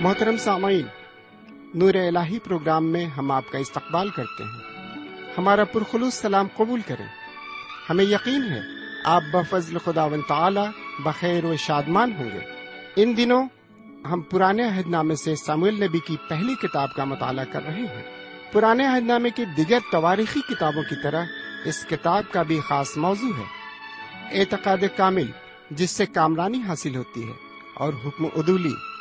محترم سامعین، نور الہی پروگرام میں ہم آپ کا استقبال کرتے ہیں۔ ہمارا پرخلوص سلام قبول کریں۔ ہمیں یقین ہے آپ بفضل خدا و تعالی بخیر و شادمان ہوں گے۔ ان دنوں ہم پرانے عہد نامے سے سامع نبی کی پہلی کتاب کا مطالعہ کر رہے ہیں۔ پرانے عہد نامے کی دیگر تواریخی کتابوں کی طرح اس کتاب کا بھی خاص موضوع ہے۔ اعتقاد کامل، جس سے کامرانی حاصل ہوتی ہے اور حکم عدولی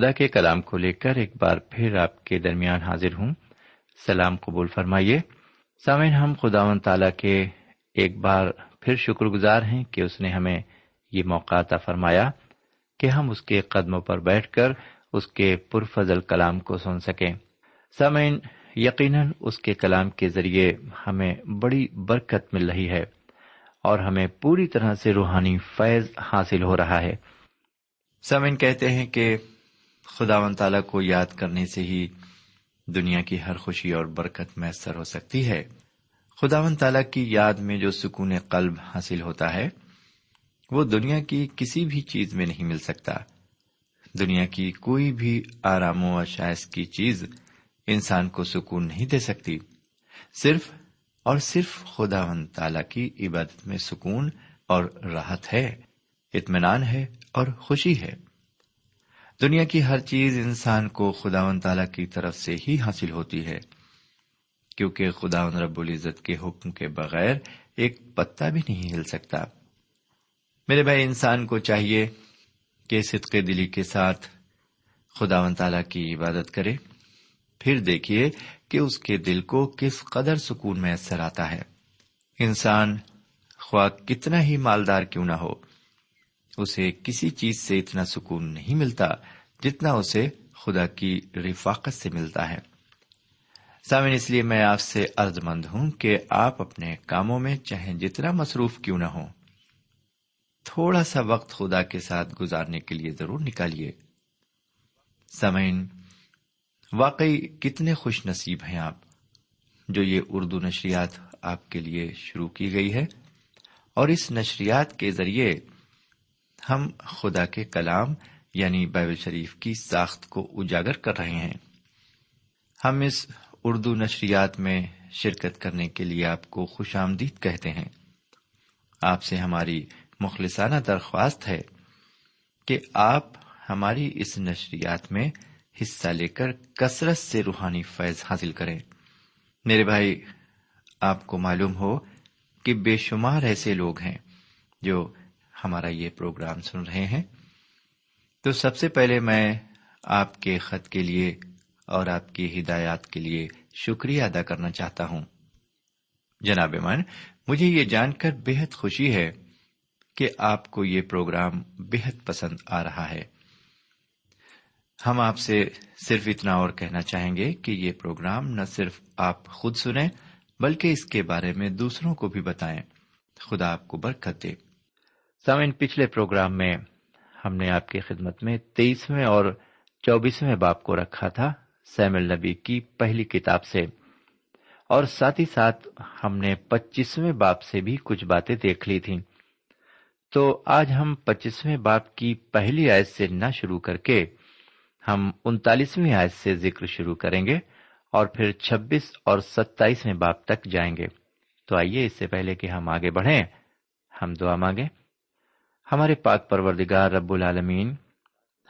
خدا کے کلام کو لے کر ایک بار پھر آپ کے درمیان حاضر ہوں۔ سلام قبول فرمائیے۔ سامعین، ہم خدا و تعالی کے ایک بار پھر شکر گزار ہیں کہ اس نے ہمیں یہ موقع عطا فرمایا کہ ہم اس کے قدموں پر بیٹھ کر اس کے پرفضل کلام کو سن سکیں۔ سامعین، یقیناً اس کے کلام کے ذریعے ہمیں بڑی برکت مل رہی ہے اور ہمیں پوری طرح سے روحانی فیض حاصل ہو رہا ہے۔ سمن کہتے ہیں کہ خدا و تعالی کو یاد کرنے سے ہی دنیا کی ہر خوشی اور برکت میسر ہو سکتی ہے۔ خدا و تعالی کی یاد میں جو سکون قلب حاصل ہوتا ہے، وہ دنیا کی کسی بھی چیز میں نہیں مل سکتا۔ دنیا کی کوئی بھی آرام و شائز کی چیز انسان کو سکون نہیں دے سکتی۔ صرف اور صرف خدا و تعالی کی عبادت میں سکون اور راحت ہے، اطمینان ہے اور خوشی ہے۔ دنیا کی ہر چیز انسان کو خدا و تعالی کی طرف سے ہی حاصل ہوتی ہے، کیونکہ خدا رب العزت کے حکم کے بغیر ایک پتا بھی نہیں ہل سکتا۔ میرے بھائی، انسان کو چاہیے کہ صدق دلی کے ساتھ خدا و تعالی کی عبادت کرے۔ پھر دیکھیے کہ اس کے دل کو کس قدر سکون میسر آتا ہے۔ انسان خواہ کتنا ہی مالدار کیوں نہ ہو اسے کسی چیز سے اتنا سکون نہیں ملتا جتنا اسے خدا کی رفاقت سے ملتا ہے۔ سامن اس لیے میں آپ سے ارد مند ہوں کہ آپ اپنے کاموں میں چاہے جتنا مصروف کیوں نہ ہو تھوڑا سا وقت خدا کے ساتھ گزارنے کے لیے ضرور نکالیے۔ سمعین واقعی کتنے خوش نصیب ہیں آپ جو یہ اردو نشریات آپ کے لیے شروع کی گئی ہے۔ اور اس نشریات کے ذریعے ہم خدا کے کلام یعنی بائبل شریف کی ساخت کو اجاگر کر رہے ہیں۔ ہم اس اردو نشریات میں شرکت کرنے کے لیے آپ کو خوش آمدید کہتے ہیں۔ آپ سے ہماری مخلصانہ درخواست ہے کہ آپ ہماری اس نشریات میں حصہ لے کر کثرت سے روحانی فیض حاصل کریں۔ میرے بھائی، آپ کو معلوم ہو کہ بے شمار ایسے لوگ ہیں جو ہمارا یہ پروگرام سن رہے ہیں۔ تو سب سے پہلے میں آپ کے خط کے لیے اور آپ کی ہدایات کے لیے شکریہ ادا کرنا چاہتا ہوں۔ جناب من مجھے یہ جان کر بے حد خوشی ہے کہ آپ کو یہ پروگرام بے حد پسند آ رہا ہے۔ ہم آپ سے صرف اتنا اور کہنا چاہیں گے کہ یہ پروگرام نہ صرف آپ خود سنیں بلکہ اس کے بارے میں دوسروں کو بھی بتائیں۔ خدا آپ کو برکت دے۔ سامن پچھلے پروگرام میں ہم نے آپ کی خدمت میں تیئیسویں اور چوبیسویں باپ کو رکھا تھا سیم النبی کی پہلی کتاب سے۔ اور ساتھ ہی ساتھ ہم نے پچیسویں باپ سے بھی کچھ باتیں دیکھ لی تھی تو آج ہم پچیسویں باپ کی پہلی آیت سے نہ شروع کر کے ہم انتالیسویں آیت سے ذکر شروع کریں گے اور پھر چھبیس اور ستائیسویں باپ تک جائیں گے۔ تو آئیے اس سے پہلے کہ ہم آگے بڑھیں، ہم دعا مانگیں۔ ہمارے پاک پروردگار رب العالمین،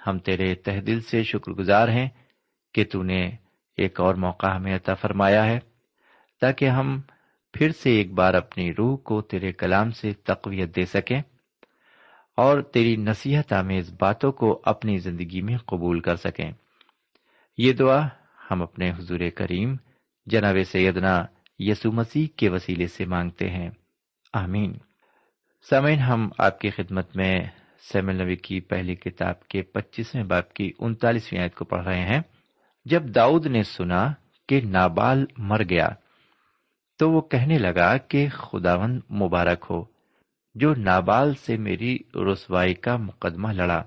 ہم تیرے تہ دل سے شکر گزار ہیں کہ تو نے ایک اور موقع ہمیں عطا فرمایا ہے، تاکہ ہم پھر سے ایک بار اپنی روح کو تیرے کلام سے تقویت دے سکیں اور تیری نصیحت آمیز باتوں کو اپنی زندگی میں قبول کر سکیں۔ یہ دعا ہم اپنے حضور کریم جناب سیدنا یسو مسیح کے وسیلے سے مانگتے ہیں۔ آمین۔ سامعین، ہم آپ کی خدمت میں سیم النبی کی پہلی کتاب کے پچیسویں باپ کی انتالیسویں آیت کو پڑھ رہے ہیں۔ جب داؤد نے سنا کہ نابال مر گیا، تو وہ کہنے لگا کہ خداون مبارک ہو، جو نابال سے میری رسوائی کا مقدمہ لڑا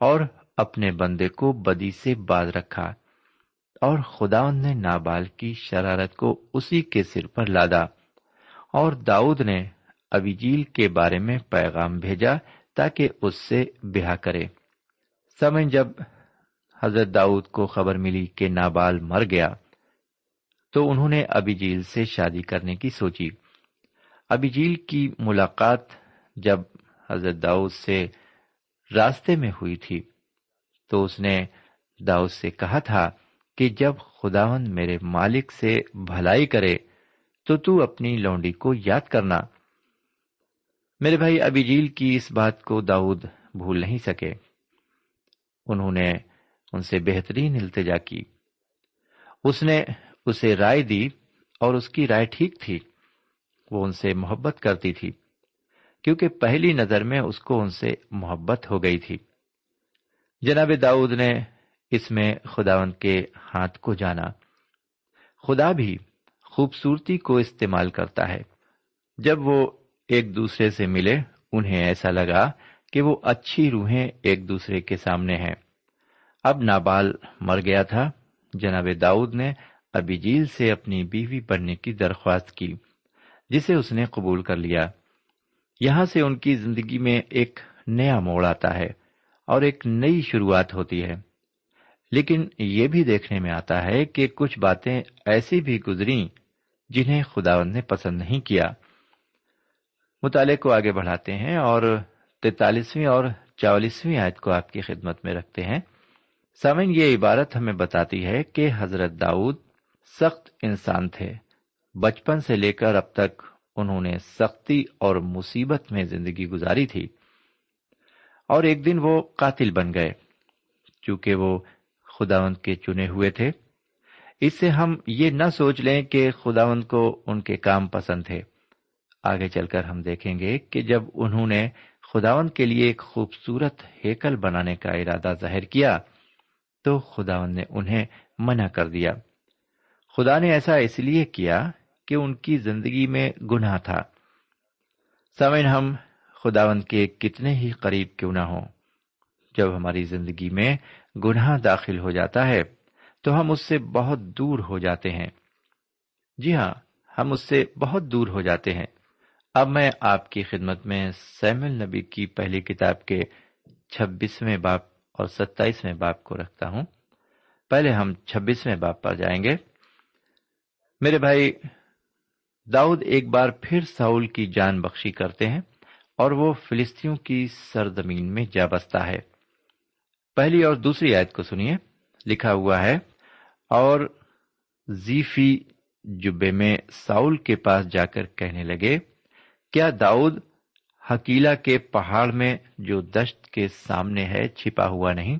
اور اپنے بندے کو بدی سے باز رکھا اور خداون نے نابال کی شرارت کو اسی کے سر پر لادا اور داؤد نے ابیجیل کے بارے میں پیغام بھیجا تاکہ اس سے بیاہ کرے۔ سمے جب حضرت داؤد کو خبر ملی کہ نابال مر گیا، تو انہوں نے ابیجیل سے شادی کرنے کی سوچی۔ ابیجیل کی ملاقات جب حضرت داؤد سے راستے میں ہوئی تھی، تو اس نے داؤد سے کہا تھا کہ جب خداون میرے مالک سے بھلائی کرے، تو تو اپنی لونڈی کو یاد کرنا۔ میرے بھائی، ابھی جیل کی اس بات کو داؤد بھول نہیں سکے۔ انہوں نے ان سے بہترین التجا کی۔ اس نے اسے رائے دی اور اس کی رائے ٹھیک تھی۔ وہ ان سے محبت کرتی تھی، کیونکہ پہلی نظر میں اس کو ان سے محبت ہو گئی تھی۔ جناب داؤد نے اس میں خداون کے ہاتھ کو جانا۔ خدا بھی خوبصورتی کو استعمال کرتا ہے۔ جب وہ ایک دوسرے سے ملے، انہیں ایسا لگا کہ وہ اچھی روحیں ایک دوسرے کے سامنے ہیں۔ اب نابال مر گیا تھا۔ جناب داؤد نے ابیجیل سے اپنی بیوی بننے کی درخواست کی، جسے اس نے قبول کر لیا۔ یہاں سے ان کی زندگی میں ایک نیا موڑ آتا ہے اور ایک نئی شروعات ہوتی ہے۔ لیکن یہ بھی دیکھنے میں آتا ہے کہ کچھ باتیں ایسی بھی گزری جنہیں خداون نے پسند نہیں کیا۔ مطالعے کو آگے بڑھاتے ہیں اور تینتالیسویں اور چوالیسویں آیت کو آپ کی خدمت میں رکھتے ہیں۔ سمن یہ عبارت ہمیں بتاتی ہے کہ حضرت داؤد سخت انسان تھے۔ بچپن سے لے کر اب تک انہوں نے سختی اور مصیبت میں زندگی گزاری تھی۔ اور ایک دن وہ قاتل بن گئے، چونکہ وہ خداوند کے چنے ہوئے تھے۔ اس سے ہم یہ نہ سوچ لیں کہ خداوند کو ان کے کام پسند تھے۔ آگے چل کر ہم دیکھیں گے کہ جب انہوں نے خداوند کے لیے ایک خوبصورت ہیکل بنانے کا ارادہ ظاہر کیا، تو خداوند نے انہیں منع کر دیا۔ خدا نے ایسا اس لیے کیا کہ ان کی زندگی میں گناہ تھا۔ سمن ہم خداوند کے کتنے ہی قریب کیوں نہ ہوں۔ جب ہماری زندگی میں گناہ داخل ہو جاتا ہے، تو ہم اس سے بہت دور ہو جاتے ہیں۔ جی ہاں ہم اس سے بہت دور ہو جاتے ہیں۔ اب میں آپ کی خدمت میں سیمل نبی کی پہلی کتاب کے چھبیسویں باپ اور ستائیسویں باپ کو رکھتا ہوں۔ پہلے ہم چھبیسویں باپ پر جائیں گے۔ میرے بھائی، داؤد ایک بار پھر ساؤل کی جان بخشی کرتے ہیں اور وہ فلسطینوں کی سرزمین میں جا بستا ہے۔ پہلی اور دوسری آیت کو سنیے۔ لکھا ہوا ہے، اور زیفی جبے میں ساؤل کے پاس جا کر کہنے لگے کیا داؤد حکیلا کے پہاڑ میں جو دشت کے سامنے ہے چھپا ہوا نہیں؟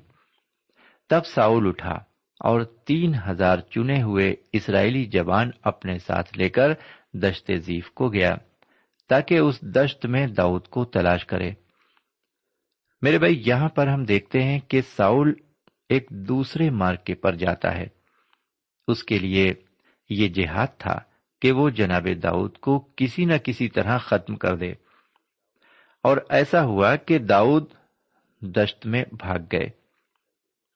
تب ساؤل اٹھا اور تین ہزار چنے ہوئے اسرائیلی جوان اپنے ساتھ لے کر دشت زیف کو گیا، تاکہ اس دشت میں داؤد کو تلاش کرے۔ میرے بھائی، یہاں پر ہم دیکھتے ہیں کہ ساؤل ایک دوسرے مارکے پر جاتا ہے۔ اس کے لیے یہ جہاد تھا۔ کہ وہ جناب داؤد کو کسی نہ کسی طرح ختم کر دے۔ اور ایسا ہوا کہ داؤد دشت میں بھاگ گئے،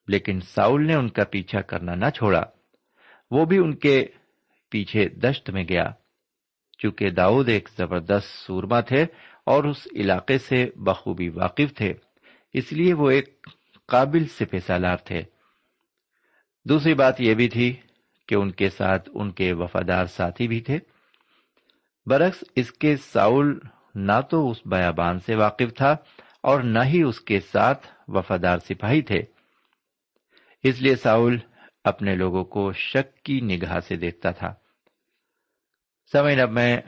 لیکن ساؤل نے ان کا پیچھا کرنا نہ چھوڑا۔ وہ بھی ان کے پیچھے دشت میں گیا، چونکہ داؤد ایک زبردست سورما تھے اور اس علاقے سے بخوبی واقف تھے، اس لیے وہ ایک قابل سپہ سالار تھے۔ دوسری بات یہ بھی تھی کہ ان کے ساتھ ان کے وفادار ساتھی بھی تھے۔ برعکس، اس کے ساؤل نہ تو اس بیابان سے واقف تھا اور نہ ہی اس کے ساتھ وفادار سپاہی تھے۔ اس لیے ساؤل اپنے لوگوں کو شک کی نگاہ سے دیکھتا تھا۔ سمین اب میں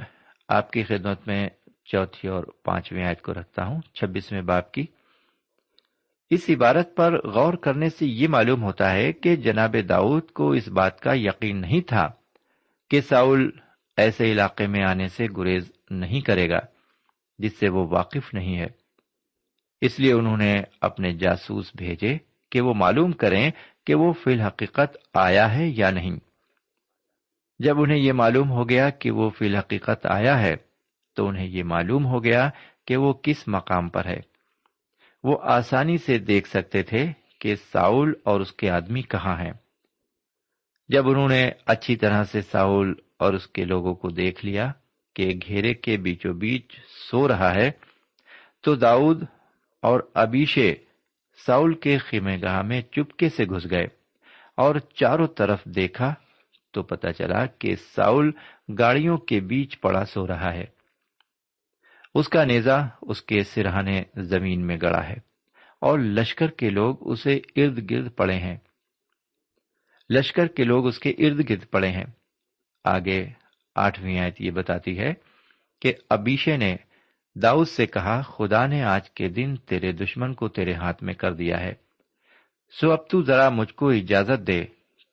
آپ کی خدمت میں چوتھی اور پانچویں آیت کو رکھتا ہوں، چھبیسویں باپ کی۔ اس عبارت پر غور کرنے سے یہ معلوم ہوتا ہے کہ جناب داؤد کو اس بات کا یقین نہیں تھا کہ ساؤل ایسے علاقے میں آنے سے گریز نہیں کرے گا، جس سے وہ واقف نہیں ہے۔ اس لیے انہوں نے اپنے جاسوس بھیجے کہ وہ معلوم کریں کہ وہ فی الحقیقت آیا ہے یا نہیں۔ جب انہیں یہ معلوم ہو گیا کہ وہ فی الحقیقت آیا ہے، تو انہیں یہ معلوم ہو گیا کہ وہ کس مقام پر ہے۔ وہ آسانی سے دیکھ سکتے تھے کہ ساؤل اور اس کے آدمی کہاں ہیں۔ جب انہوں نے اچھی طرح سے ساؤل اور اس کے لوگوں کو دیکھ لیا کہ گھیرے کے بیچوں بیچ سو رہا ہے، تو داؤد اور ابیشے ساؤل کے خیمے گاہ میں چپکے سے گھس گئے اور چاروں طرف دیکھا تو پتا چلا کہ ساؤل گاڑیوں کے بیچ پڑا سو رہا ہے۔ اس کا نیزا اس کے سرہانے زمین میں گڑا ہے اور لشکر کے لوگ اسے ارد گرد پڑے ہیں۔ لشکر کے لوگ اس کے ارد گرد پڑے ہیں۔ آگے آٹھویں آیت یہ بتاتی ہے کہ ابیشے نے داؤد سے کہا، خدا نے آج کے دن تیرے دشمن کو تیرے ہاتھ میں کر دیا ہے۔ سو اب تو ذرا مجھ کو اجازت دے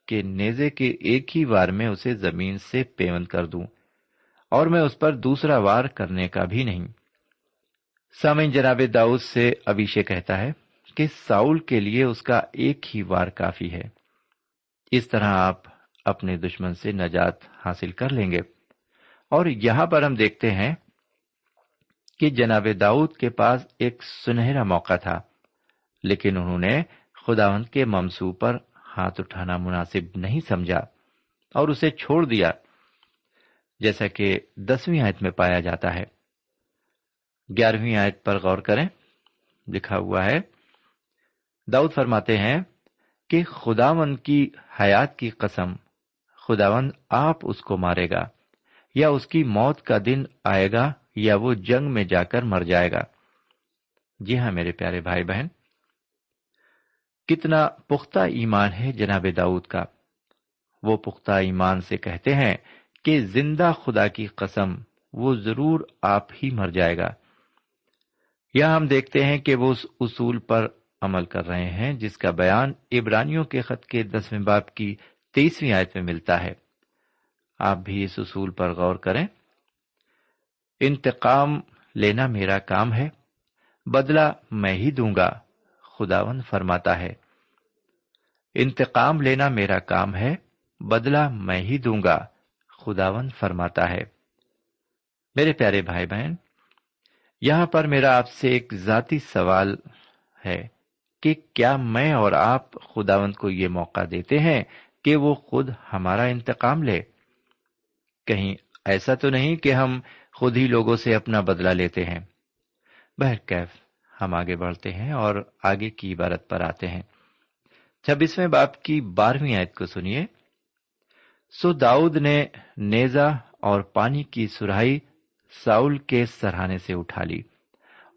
کہ نیزے کے ایک ہی وار میں اسے زمین سے پیون کر دوں۔ اور میں اس پر دوسرا وار کرنے کا بھی نہیں۔ سامن جناب داؤد سے ابیشے کہتا ہے کہ ساؤل کے لیے اس کا ایک ہی وار کافی ہے۔ اس طرح آپ اپنے دشمن سے نجات حاصل کر لیں گے۔ اور یہاں پر ہم دیکھتے ہیں کہ جناب داؤد کے پاس ایک سنہرا موقع تھا، لیکن انہوں نے خداوند کے ممسو پر ہاتھ اٹھانا مناسب نہیں سمجھا اور اسے چھوڑ دیا۔ جیسا کہ دسویں آیت میں پایا جاتا ہے۔ گیارہویں آیت پر غور کریں، لکھا ہوا ہے، داؤد فرماتے ہیں کہ خداون کی حیات کی قسم خداون آپ اس کو مارے گا، یا اس کی موت کا دن آئے گا، یا وہ جنگ میں جا کر مر جائے گا۔ جی ہاں میرے پیارے بھائی بہن، کتنا پختہ ایمان ہے جناب داؤد کا۔ وہ پختہ ایمان سے کہتے ہیں کہ زندہ خدا کی قسم وہ ضرور آپ ہی مر جائے گا۔ یا ہم دیکھتے ہیں کہ وہ اس اصول پر عمل کر رہے ہیں جس کا بیان ابرانیوں کے خط کے دسویں باپ کی تیسویں آیت میں ملتا ہے۔ آپ بھی اس اصول پر غور کریں۔ انتقام لینا میرا کام ہے، بدلہ میں ہی دوں گا خداون فرماتا ہے۔ انتقام لینا میرا کام ہے، بدلہ میں ہی دوں گا خداون فرماتا ہے۔ میرے پیارے بھائی بہن، یہاں پر میرا آپ سے ایک ذاتی سوال ہے کہ کیا میں اور آپ خداوند کو یہ موقع دیتے ہیں کہ وہ خود ہمارا انتقام لے؟ کہیں ایسا تو نہیں کہ ہم خود ہی لوگوں سے اپنا بدلہ لیتے ہیں۔ بہرکیف ہم آگے بڑھتے ہیں اور آگے کی عبارت پر آتے ہیں۔ چھبیسویں باپ کی بارہویں آیت کو سنیے۔ سو داؤد نے نیزا اور پانی کی سراہی ساؤل کے سرہانے سے اٹھا لی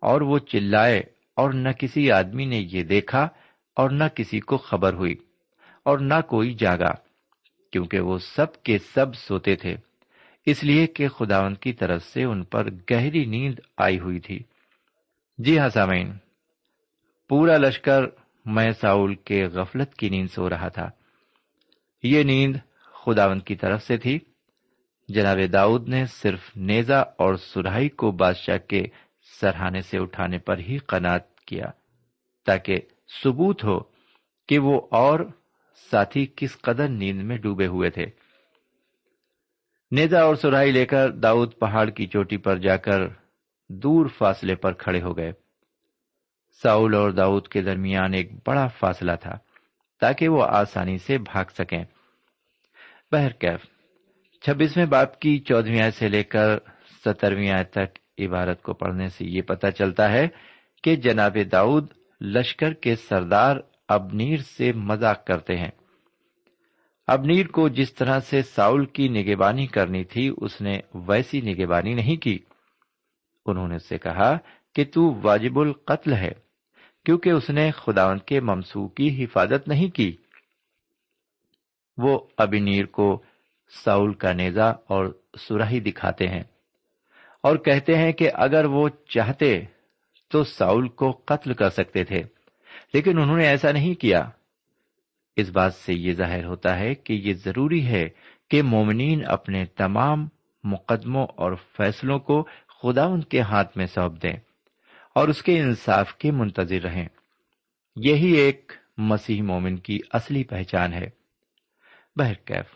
اور وہ چلائے اور نہ کسی آدمی نے یہ دیکھا اور نہ کسی کو خبر ہوئی اور نہ کوئی جاگا کیونکہ وہ سب کے سب سوتے تھے اس لیے کہ خداون کی طرف سے ان پر گہری نیند آئی ہوئی تھی۔ جی ہاں سامعین، پورا لشکر میں ساؤل کے غفلت کی نیند سو رہا تھا۔ یہ نیند خداون کی طرف سے تھی۔ جناب داؤد نے صرف نیزا اور سرہائی کو بادشاہ کے سرہانے سے اٹھانے پر ہی قناط کیا، تاکہ ثبوت ہو کہ وہ اور ساتھی کس قدر نیند میں ڈوبے ہوئے تھے۔ نیزا اور سرائی لے کر داؤد پہاڑ کی چوٹی پر جا کر دور فاصلے پر کھڑے ہو گئے۔ ساؤل اور داؤد کے درمیان ایک بڑا فاصلہ تھا، تاکہ وہ آسانی سے بھاگ سکیں۔ بہرکیف چھبیسویں باپ کی چودہویں سے لے کر سترویں آئے تک عبارت کو پڑھنے سے یہ پتا چلتا ہے کہ جناب داؤد لشکر کے سردار ابنیر سے مذاق کرتے ہیں۔ ابنیر کو جس طرح سے ساؤل کی نگبانی کرنی تھی، اس نے ویسی نگبانی نہیں کی۔ انہوں نے سے کہا کہ تو واجب القتل ہے، کیونکہ اس نے خداون کے ممسو کی حفاظت نہیں کی۔ وہ ابنیر کو ساؤل کا نیزا اور سراہی دکھاتے ہیں اور کہتے ہیں کہ اگر وہ چاہتے تو ساؤل کو قتل کر سکتے تھے، لیکن انہوں نے ایسا نہیں کیا۔ اس بات سے یہ ظاہر ہوتا ہے کہ یہ ضروری ہے کہ مومنین اپنے تمام مقدموں اور فیصلوں کو خدا ان کے ہاتھ میں سونپ دیں اور اس کے انصاف کے منتظر رہیں۔ یہی ایک مسیح مومن کی اصلی پہچان ہے۔ بہرکیف۔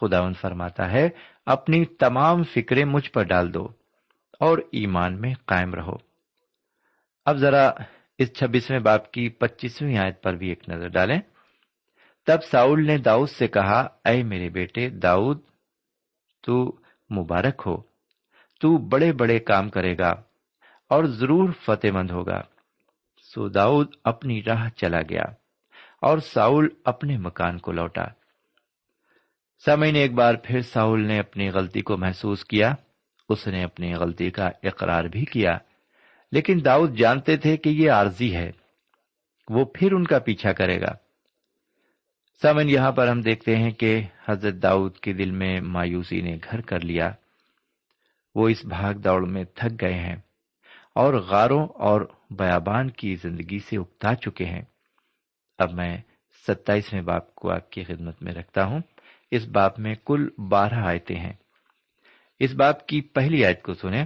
خداون فرماتا ہے، اپنی تمام فکریں مجھ پر ڈال دو اور ایمان میں قائم رہو۔ اب ذرا اس چھبیسویں باپ کی پچیسویں آیت پر بھی ایک نظر ڈالیں۔ تب ساؤل نے داؤد سے کہا، اے میرے بیٹے، داؤد، تو مبارک ہو، تو بڑے بڑے کام کرے گا اور ضرور فتح مند ہوگا۔ سو داؤد اپنی راہ چلا گیا اور ساؤل اپنے مکان کو لوٹا۔ سمے نے ایک بار پھر ساؤل نے اپنی غلطی کو محسوس کیا۔ اس نے اپنی غلطی کا اقرار بھی کیا۔ لیکن داؤد جانتے تھے کہ یہ عارضی ہے۔ وہ پھر ان کا پیچھا کرے گا۔ سمن یہاں پر ہم دیکھتے ہیں کہ حضرت داؤد کے دل میں مایوسی نے گھر کر لیا۔ وہ اس بھاگ دوڑ میں تھک گئے ہیں اور غاروں اور بیابان کی زندگی سے اکتا چکے ہیں۔ اب میں ستائیسویں باپ کو آپ کی خدمت میں رکھتا ہوں۔ اس باپ میں کل بارہ آیتیں ہیں۔ اس باپ کی پہلی آیت کو سنیں۔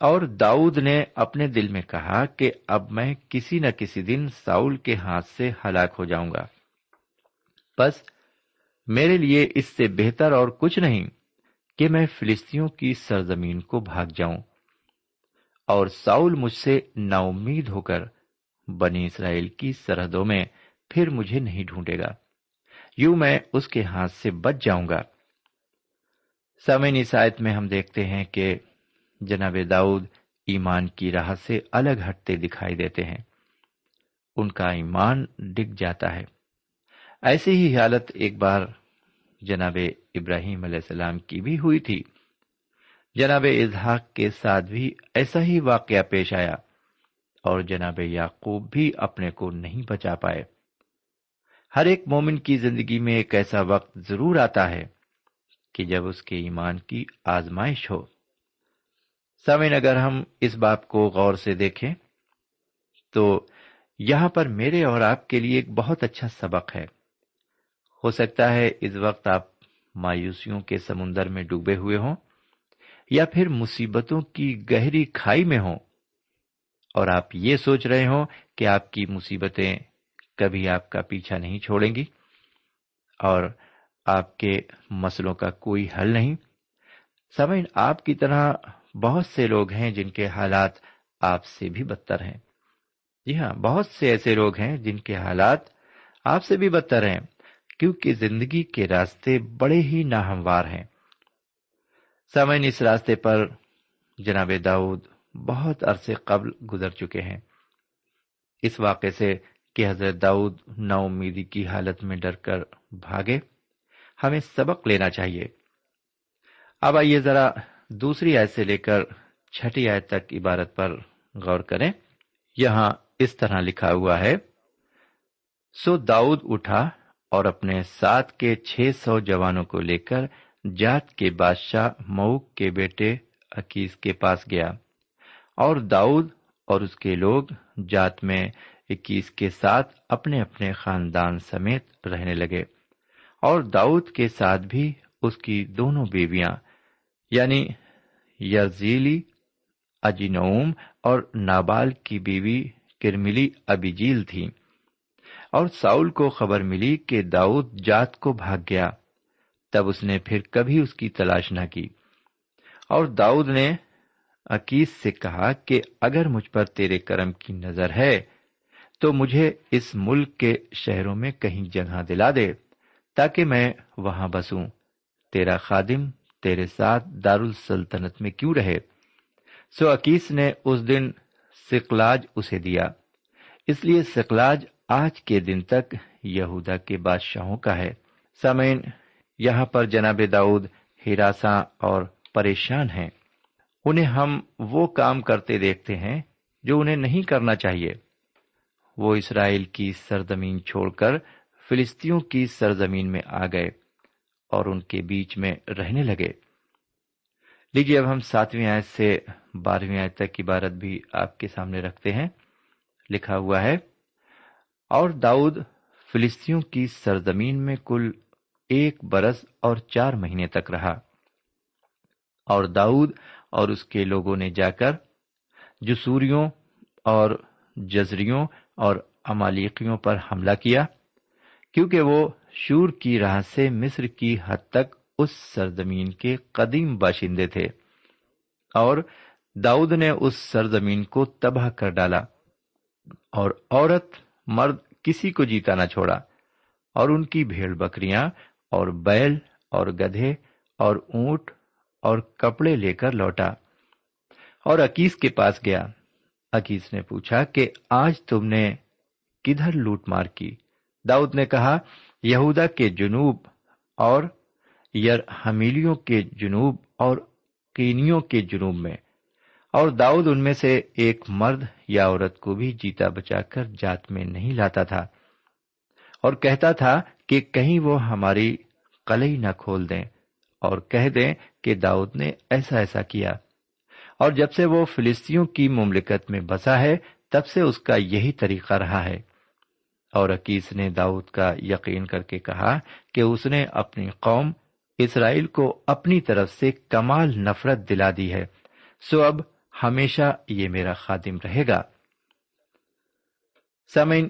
اور داؤد نے اپنے دل میں کہا کہ اب میں کسی نہ کسی دن ساؤل کے ہاتھ سے ہلاک ہو جاؤں گا۔ بس میرے لیے اس سے بہتر اور کچھ نہیں کہ میں فلسطینوں کی سرزمین کو بھاگ جاؤں۔ اور ساؤل مجھ سے نا امید ہو کر بنی اسرائیل کی سرحدوں میں پھر مجھے نہیں ڈھونڈے گا۔ یوں میں اس کے ہاتھ سے بچ جاؤں گا۔ سمین عیسائیت میں ہم دیکھتے ہیں کہ جناب داؤد ایمان کی راہ سے الگ ہٹتے دکھائی دیتے ہیں۔ ان کا ایمان ڈگ جاتا ہے۔ ایسی ہی حالت ایک بار جناب ابراہیم علیہ السلام کی بھی ہوئی تھی۔ جناب اظہاق کے ساتھ بھی ایسا ہی واقعہ پیش آیا اور جناب یعقوب بھی اپنے کو نہیں بچا پائے۔ ہر ایک مومن کی زندگی میں ایک ایسا وقت ضرور آتا ہے کہ جب اس کے ایمان کی آزمائش ہو۔ سمین اگر ہم اس باپ کو غور سے دیکھیں، تو یہاں پر میرے اور آپ کے لیے ایک بہت اچھا سبق ہے۔ ہو سکتا ہے اس وقت آپ مایوسیوں کے سمندر میں ڈوبے ہوئے ہوں یا پھر مصیبتوں کی گہری کھائی میں ہوں اور آپ یہ سوچ رہے ہوں کہ آپ کی مصیبتیں کبھی آپ کا پیچھا نہیں چھوڑیں گی اور آپ کے مسلوں کا کوئی حل نہیں۔ سمجھ آپ کی طرح بہت سے لوگ ہیں جن کے حالات آپ سے بھی بدتر ہیں۔ جی ہاں بہت سے ایسے لوگ ہیں جن کے حالات آپ سے بھی بدتر ہیں، کیونکہ زندگی کے راستے بڑے ہی ناہموار ہیں۔ سمن اس راستے پر جناب داؤد بہت عرصے قبل گزر چکے ہیں۔ اس واقعے سے کہ حضرت داؤد نا امیدی کی حالت میں ڈر کر بھاگے۔ ہمیں سبق لینا چاہیے۔ اب آئیے ذرا دوسری آیت سے لے کر چھٹی آیت تک عبارت پر غور کریں۔ یہاں اس طرح لکھا ہوا ہے، سو داؤد اٹھا اور اپنے سات کے چھ سو جوانوں کو لے کر جات کے بادشاہ مئو کے بیٹے عکیس کے پاس گیا۔ اور داؤد اور اس کے لوگ جات میں اکیس کے ساتھ اپنے اپنے خاندان سمیت رہنے لگے اور داؤد کے ساتھ بھی اس کی دونوں بیویاں یعنی یزیلی، اجینوم اور نابال کی بیوی کرملی ابیجیل تھی۔ اور ساؤل کو خبر ملی کہ داؤد جات کو بھاگ گیا۔ تب اس نے پھر کبھی اس کی تلاش نہ کی۔ اور داؤد نے عکیس سے کہا کہ اگر مجھ پر تیرے کرم کی نظر ہے تو مجھے اس ملک کے شہروں میں کہیں جگہ دلا دے تاکہ میں وہاں بسوں۔ تیرا خادم، تیرے ساتھ دار السلطنت میں کیوں رہے؟ سو عکیس نے اس دن سکلاج اسے دیا۔ اس لیے سکلاج آج کے دن تک یہودا کے بادشاہوں کا ہے۔ سمین یہاں پر جناب داؤد ہراساں اور پریشان ہیں۔ انہیں ہم وہ کام کرتے دیکھتے ہیں جو انہیں نہیں کرنا چاہیے۔ وہ اسرائیل کی سرزمین چھوڑ کر فلسطینوں کی سرزمین میں آ گئے اور ان کے بیچ میں رہنے لگے۔ لیجیے اب ہم ساتویں آیت سے بارہویں آیت تک عبارت بھی آپ کے سامنے رکھتے ہیں۔ لکھا ہوا ہے، اور داؤد فلسطینوں کی سرزمین میں کل ایک برس اور چار مہینے تک رہا۔ اور داؤد اور اس کے لوگوں نے جا کر جسوریوں اور جزریوں اور امالیقیوں پر حملہ کیا، کیونکہ وہ شور کی راہ سے مصر کی حد تک اس سرزمین کے قدیم باشندے تھے۔ اور داؤد نے اس سرزمین کو تباہ کر ڈالا، اور عورت مرد کسی کو جیتا نہ چھوڑا، اور ان کی بھیڑ بکریاں اور بیل اور گدھے اور اونٹ اور کپڑے لے کر لوٹا، اور عکیس کے پاس گیا۔ عکیس نے پوچھا کہ آج تم نے کدھر لوٹ مار کی؟ داؤد نے کہا، یہودا کے جنوب اور یر حمیلیوں کے جنوب اور کینیوں کے جنوب میں۔ اور داؤد ان میں سے ایک مرد یا عورت کو بھی جیتا بچا کر جات میں نہیں لاتا تھا اور کہتا تھا کہ کہیں وہ ہماری کلئی نہ کھول دیں اور کہہ دیں کہ داؤد نے ایسا ایسا کیا۔ اور جب سے وہ فلسطینوں کی مملکت میں بسا ہے، تب سے اس کا یہی طریقہ رہا ہے۔ اور عکیس نے داؤد کا یقین کر کے کہا کہ اس نے اپنی قوم اسرائیل کو اپنی طرف سے کمال نفرت دلا دی ہے۔ سو اب ہمیشہ یہ میرا خادم رہے گا۔ سمین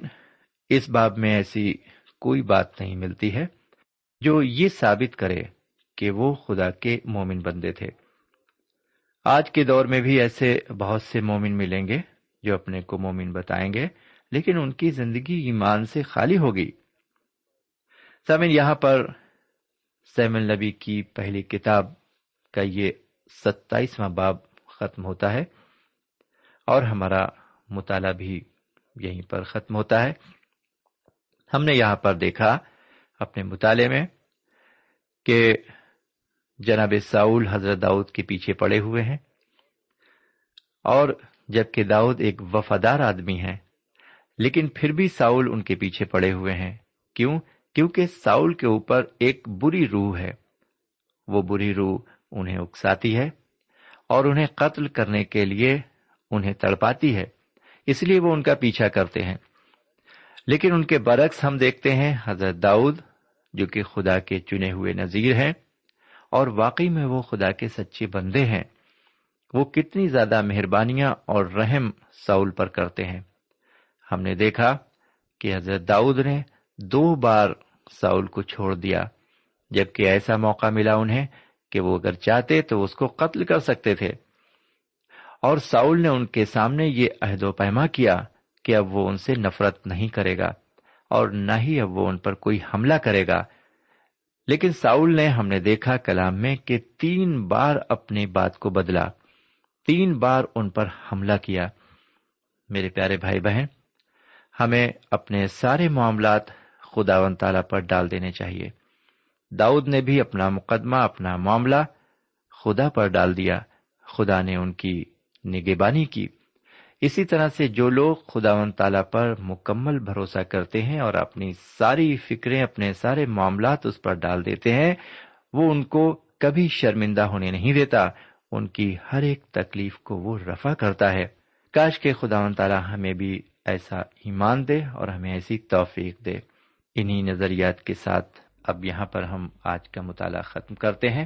اس باب میں ایسی کوئی بات نہیں ملتی ہے جو یہ ثابت کرے کہ وہ خدا کے مومن بندے تھے۔ آج کے دور میں بھی ایسے بہت سے مومن ملیں گے جو اپنے کو مومن بتائیں گے، لیکن ان کی زندگی ایمان سے خالی ہوگی۔ سامن یہاں پر سیم النبی کی پہلی کتاب کا یہ ستائیسواں باب ختم ہوتا ہے اور ہمارا مطالعہ بھی یہیں پر ختم ہوتا ہے۔ ہم نے یہاں پر دیکھا اپنے مطالعے میں کہ جناب ساؤل حضرت داؤد کے پیچھے پڑے ہوئے ہیں۔ اور جبکہ داؤد ایک وفادار آدمی ہے لیکن پھر بھی ساؤل ان کے پیچھے پڑے ہوئے ہیں۔ کیوں؟ کیونکہ ساؤل کے اوپر ایک بری روح ہے۔ وہ بری روح انہیں اکساتی ہے اور انہیں قتل کرنے کے لیے انہیں تڑپاتی ہے۔ اس لیے وہ ان کا پیچھا کرتے ہیں۔ لیکن ان کے برعکس ہم دیکھتے ہیں حضرت داؤد، جو کہ خدا کے چنے ہوئے نذیر ہیں۔ اور واقعی میں وہ خدا کے سچے بندے ہیں۔ وہ کتنی زیادہ مہربانیاں اور رحم ساؤل پر کرتے ہیں۔ ہم نے دیکھا کہ حضرت داؤد نے دو بار ساؤل کو چھوڑ دیا، جبکہ ایسا موقع ملا انہیں کہ وہ اگر چاہتے تو اس کو قتل کر سکتے تھے۔ اور ساؤل نے ان کے سامنے یہ عہد و پیما کیا کہ اب وہ ان سے نفرت نہیں کرے گا اور نہ ہی اب وہ ان پر کوئی حملہ کرے گا۔ لیکن ساؤل نے ہم نے دیکھا کلام میں کہ تین بار اپنی بات کو بدلا، تین بار ان پر حملہ کیا۔ میرے پیارے بھائی بہن، ہمیں اپنے سارے معاملات خدا و تعالی پر ڈال دینے چاہیے۔ داؤد نے بھی اپنا مقدمہ، اپنا معاملہ خدا پر ڈال دیا۔ خدا نے ان کی نگبانی کی۔ اسی طرح سے جو لوگ خدا و تعالی پر مکمل بھروسہ کرتے ہیں اور اپنی ساری فکریں، اپنے سارے معاملات اس پر ڈال دیتے ہیں، وہ ان کو کبھی شرمندہ ہونے نہیں دیتا۔ ان کی ہر ایک تکلیف کو وہ رفع کرتا ہے۔ کاش کے خدا و تعالی ہمیں بھی ایسا ایمان دے اور ہمیں ایسی توفیق دے۔ انہی نظریات کے ساتھ اب یہاں پر ہم آج کا مطالعہ ختم کرتے ہیں۔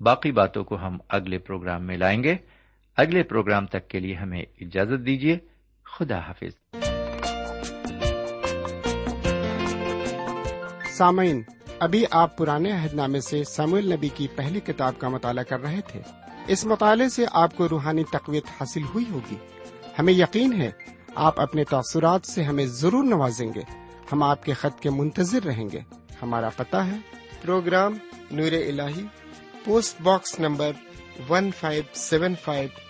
باقی باتوں کو ہم اگلے پروگرام میں لائیں گے۔ اگلے پروگرام تک کے لیے ہمیں اجازت دیجیے۔ خدا حافظ۔ سامعین، ابھی آپ پرانے عہد نامے سے سمول نبی کی پہلی کتاب کا مطالعہ کر رہے تھے۔ اس مطالعے سے آپ کو روحانی تقویت حاصل ہوئی ہوگی۔ ہمیں یقین ہے، آپ اپنے تاثرات سے ہمیں ضرور نوازیں گے۔ ہم آپ کے خط کے منتظر رہیں گے۔ ہمارا پتہ ہے۔ Program Noor ul post box number one five seven five